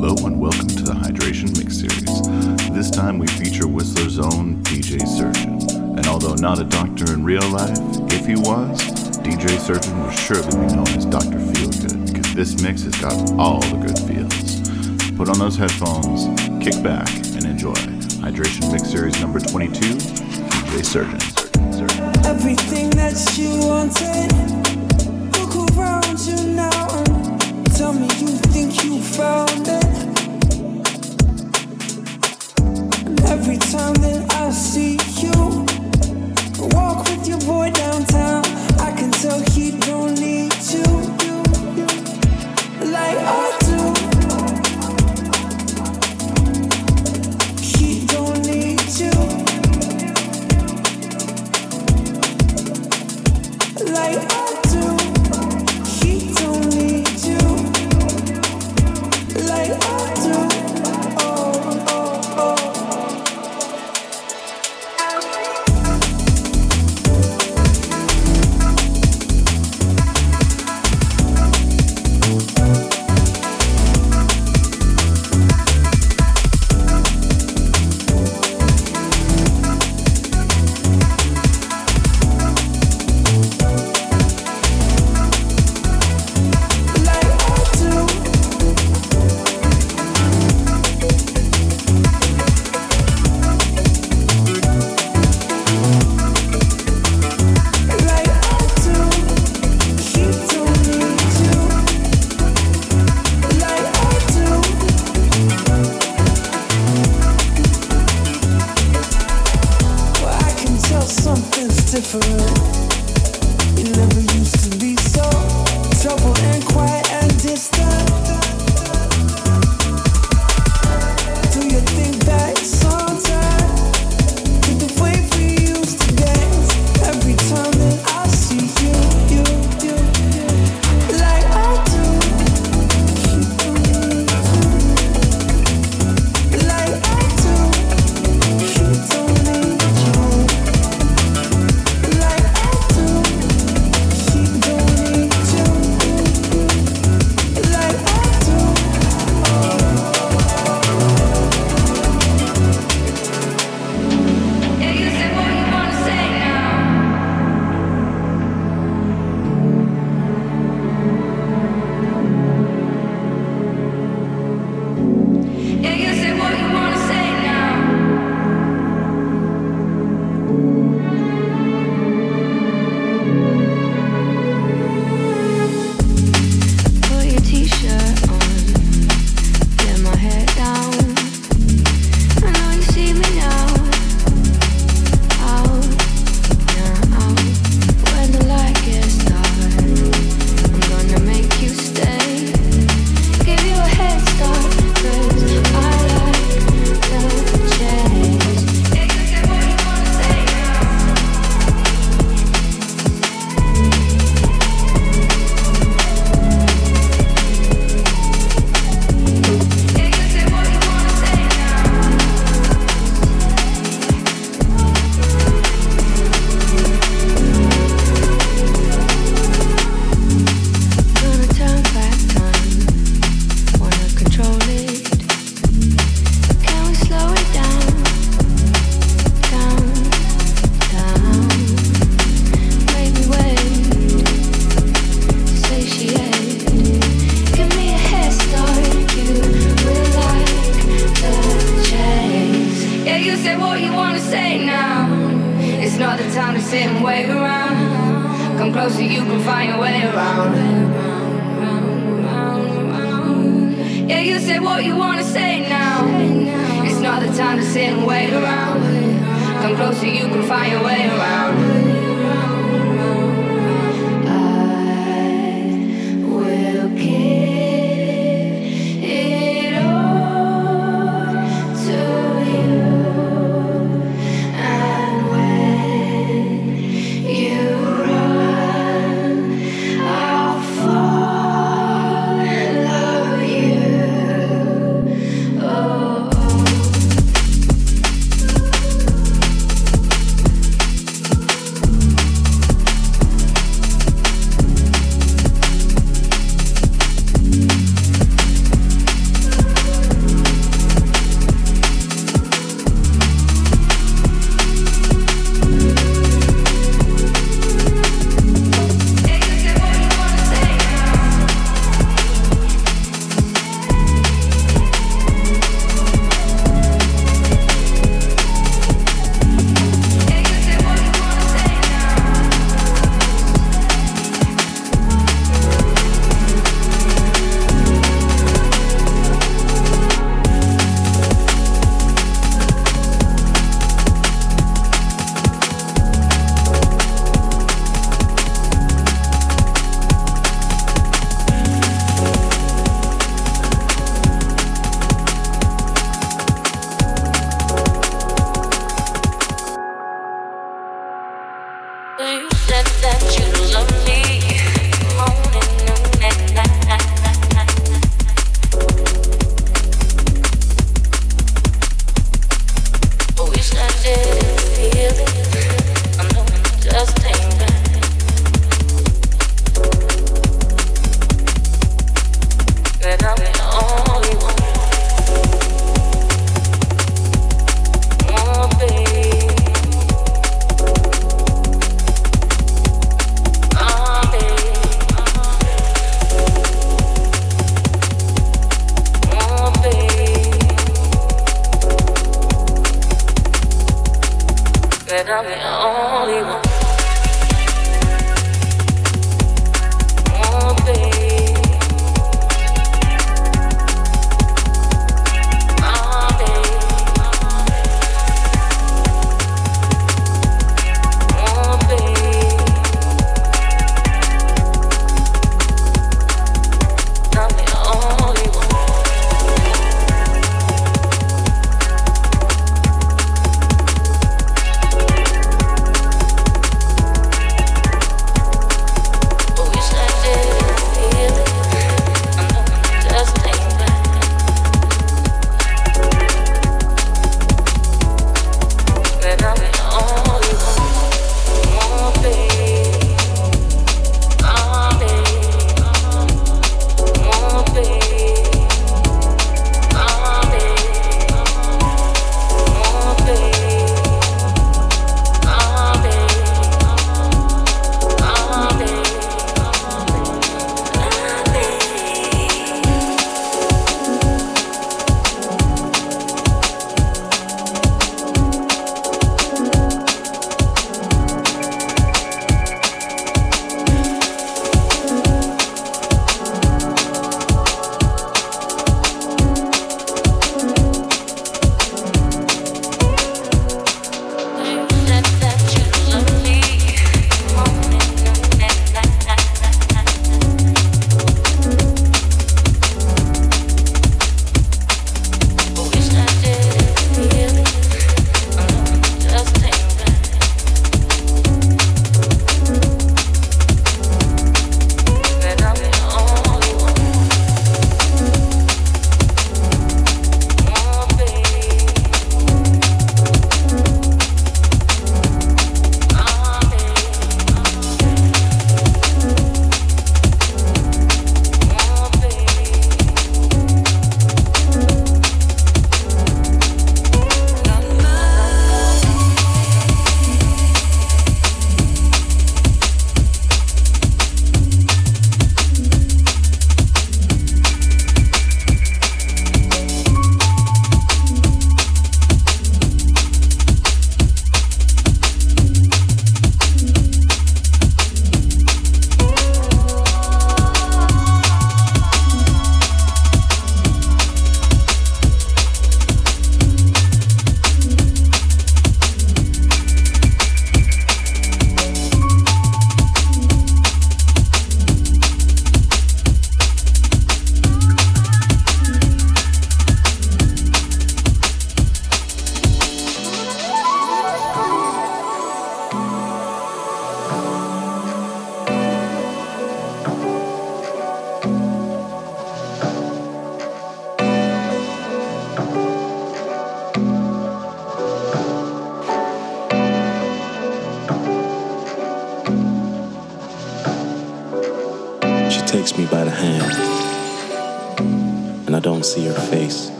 Hello and welcome to the Hydration Mix series. This time we feature Whistler's own DJ Surgeon. And although not a doctor in real life, if he was, DJ Surgeon would surely be known as Dr. Feelgood, because this mix has got all the good feels. Put on those headphones, kick back, and enjoy. Hydration Mix series number 22, DJ Surgeon. Everything that you wanted, look around you now tell me you think you found it. And every time that I see you, walk with your boy downtown, I can tell he don't need you. Like I.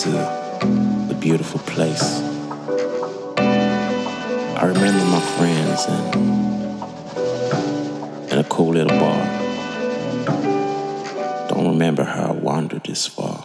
to the beautiful place. I remember my friends and in a cool little bar. Don't remember how I wandered this far.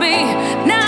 be. Now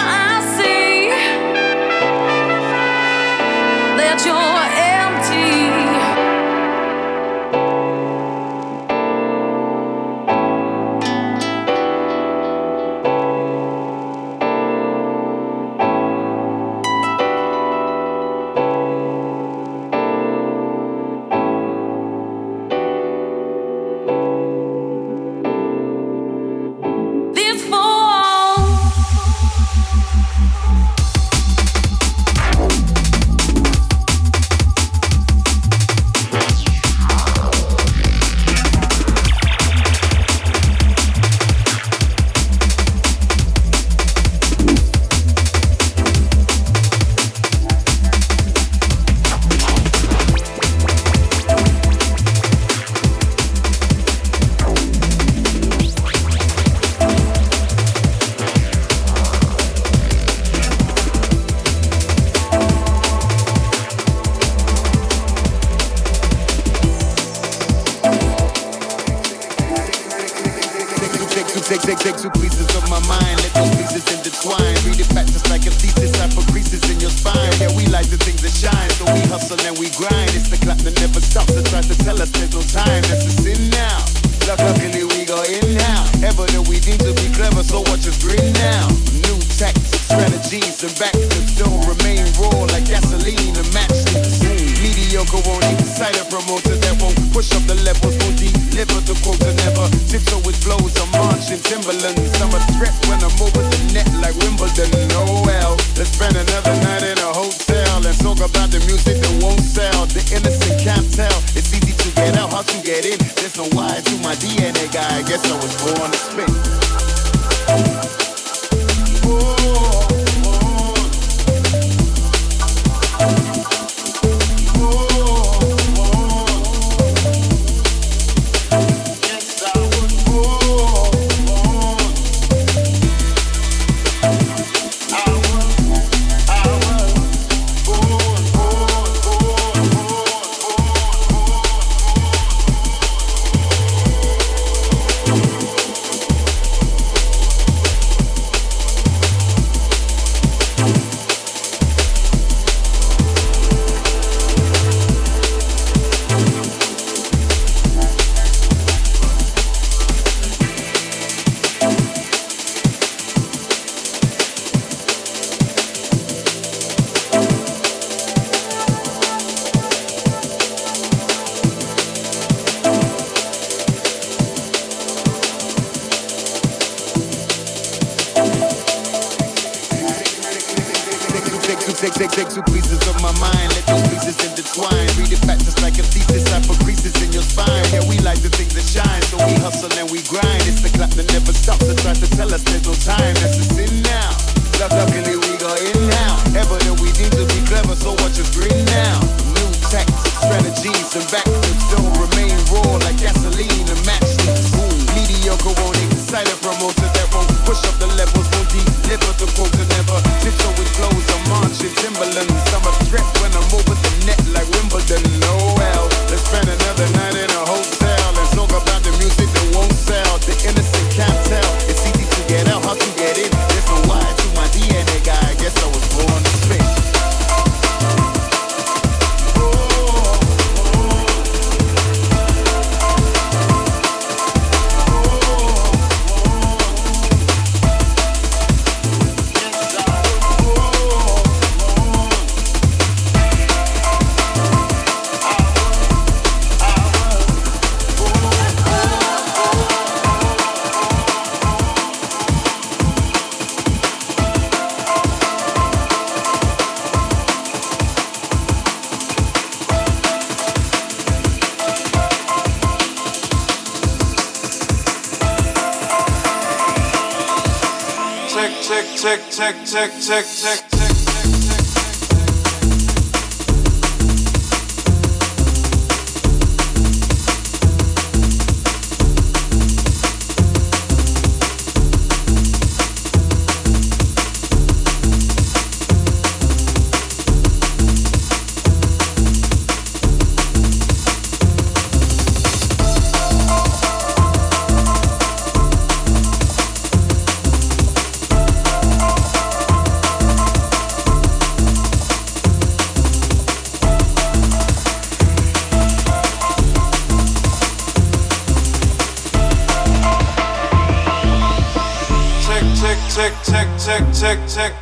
check, check,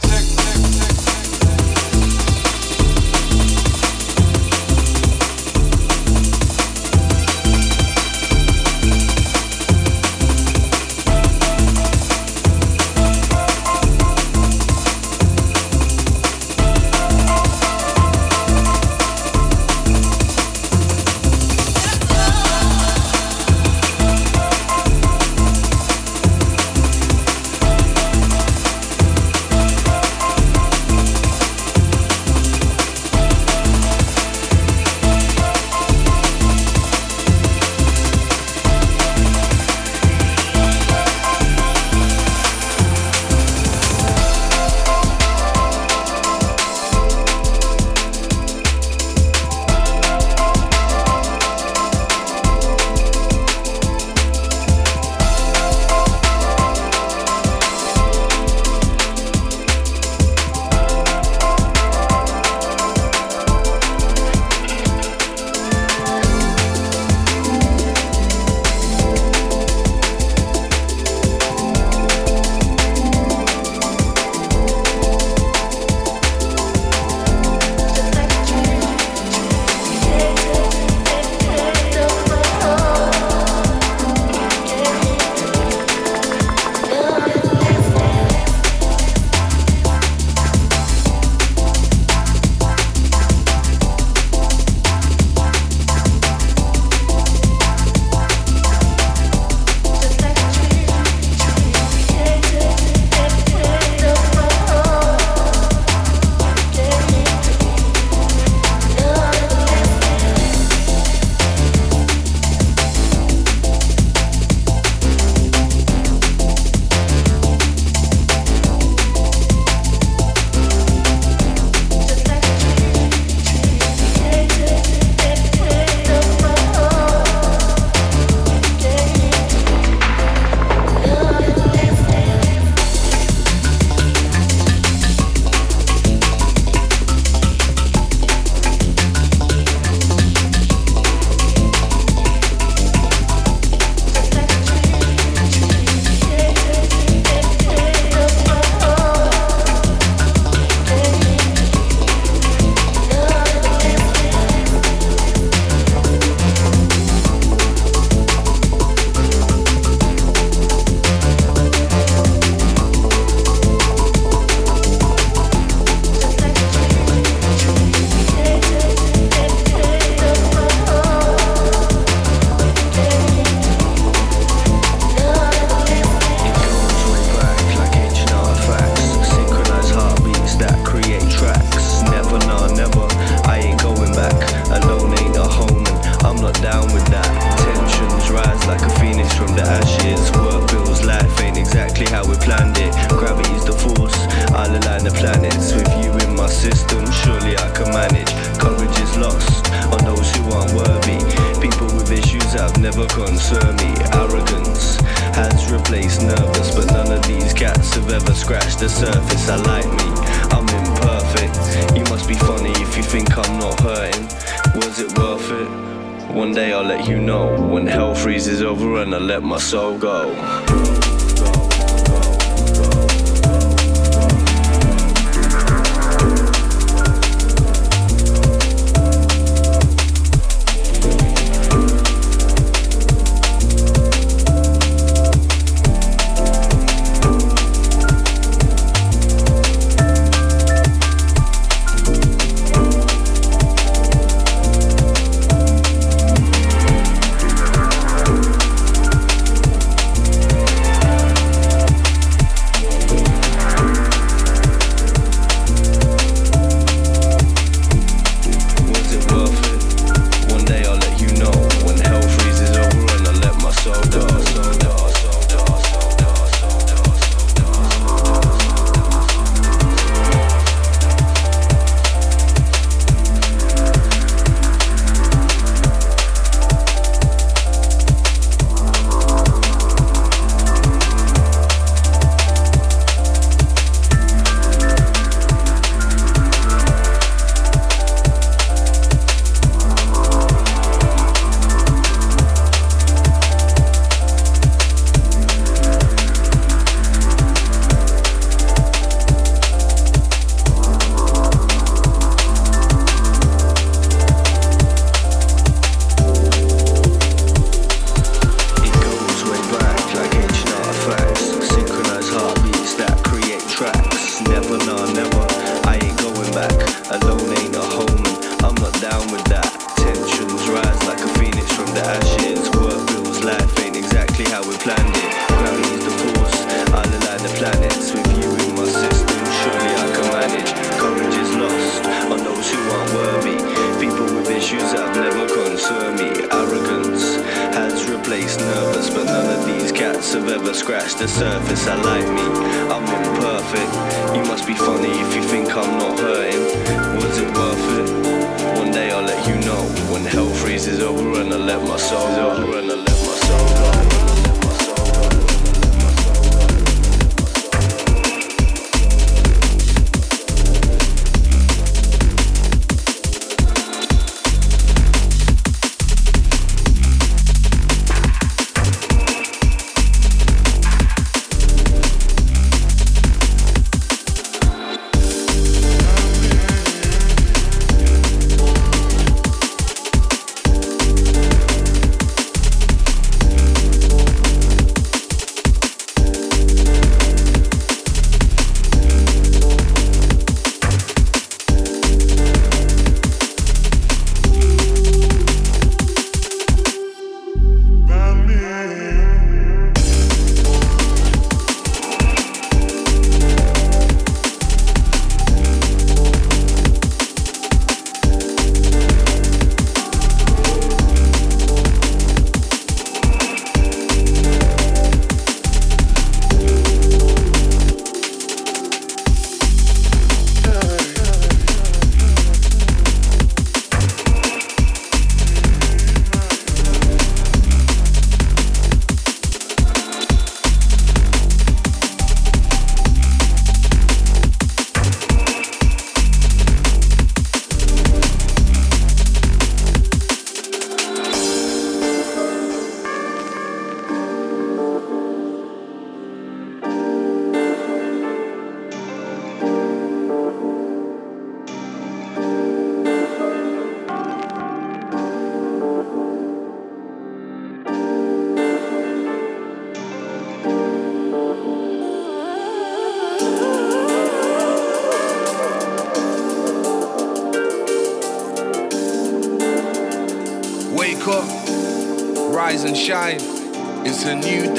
It's a new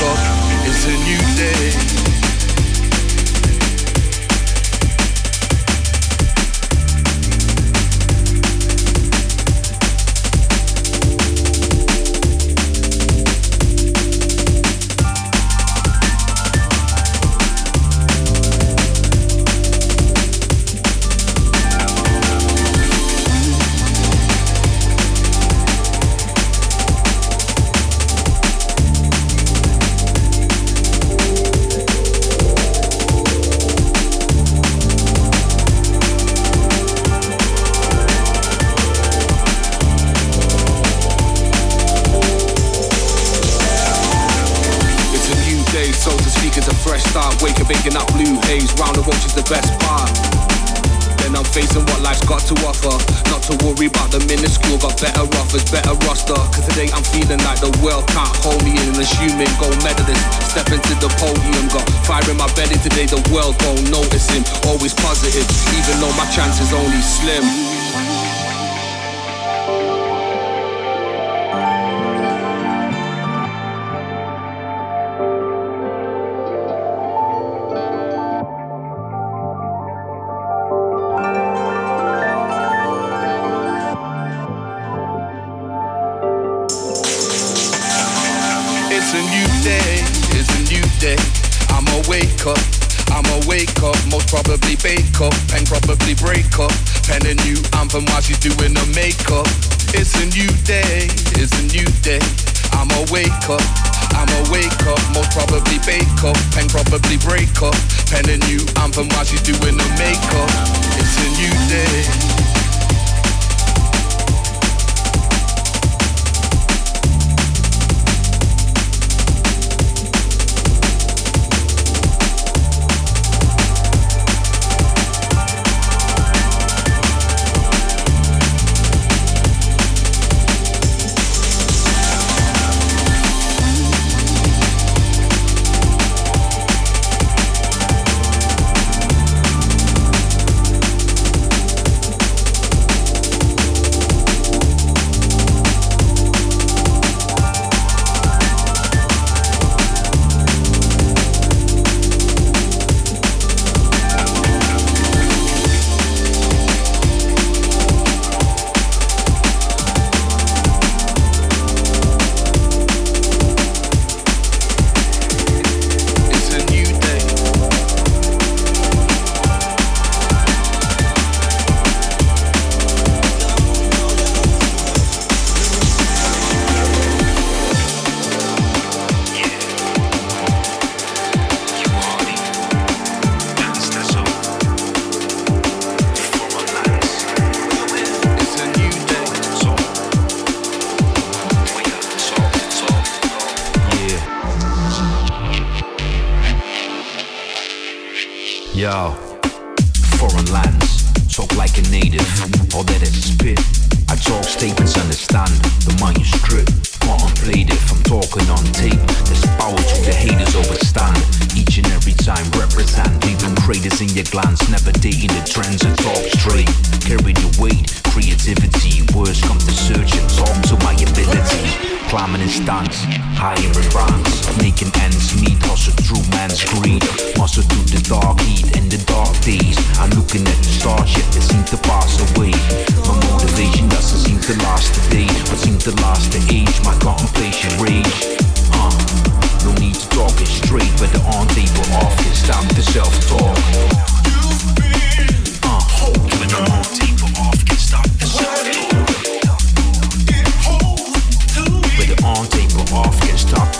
up lovely breakup. Pen a new anthem while she's doing her makeup. It's a new day.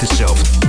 the show.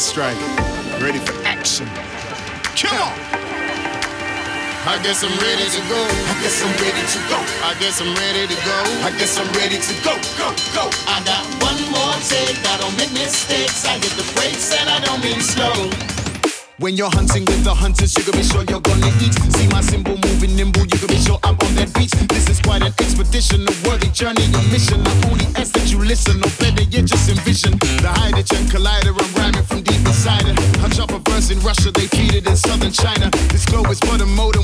strike. Ready for action. Come on! I guess I'm ready to go. I guess I'm ready to go. I guess I'm ready to go. I guess I'm ready to go, go, go. I got one more take. I don't make mistakes. I hit the brakes and I don't mean slow. When you're hunting with the hunters, you can be sure you're gonna eat. See my symbol moving nimble, you can be sure I'm on that beach. This is quite an expedition, a worthy journey, a mission. I only ask that you listen, or better yet, just envision the hydrogen collider. I'm Russia, they feed it in southern China. This globe is but a motor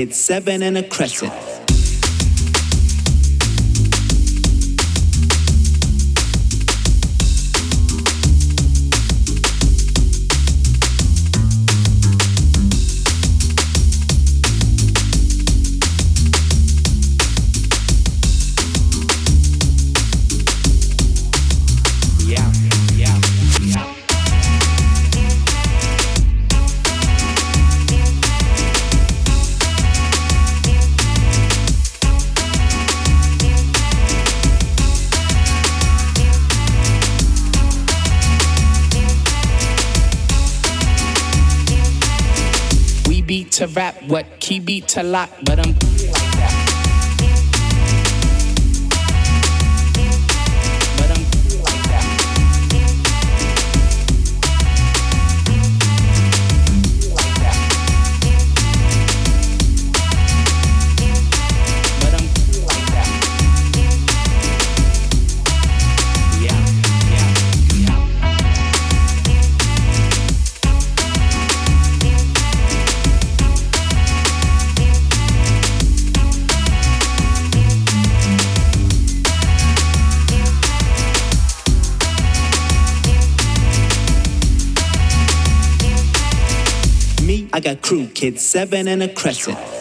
kids, seven and a crescent. Rap, what key beat to lock, but I'm I got crew kids, seven and a crescent.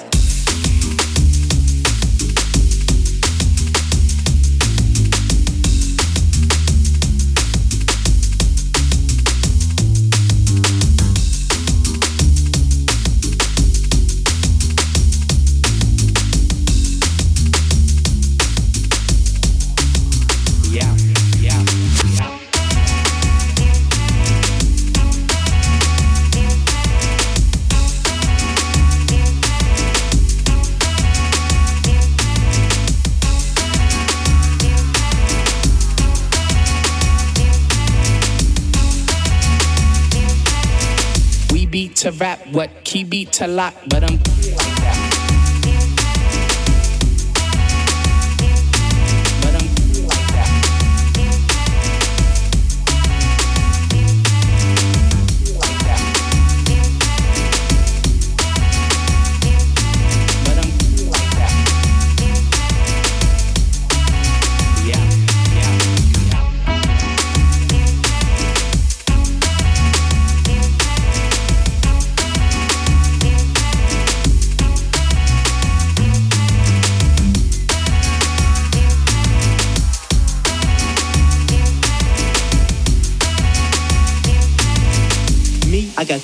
Rap, what key beat to lock, but I'm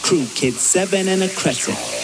crew kids, seven and a crescent.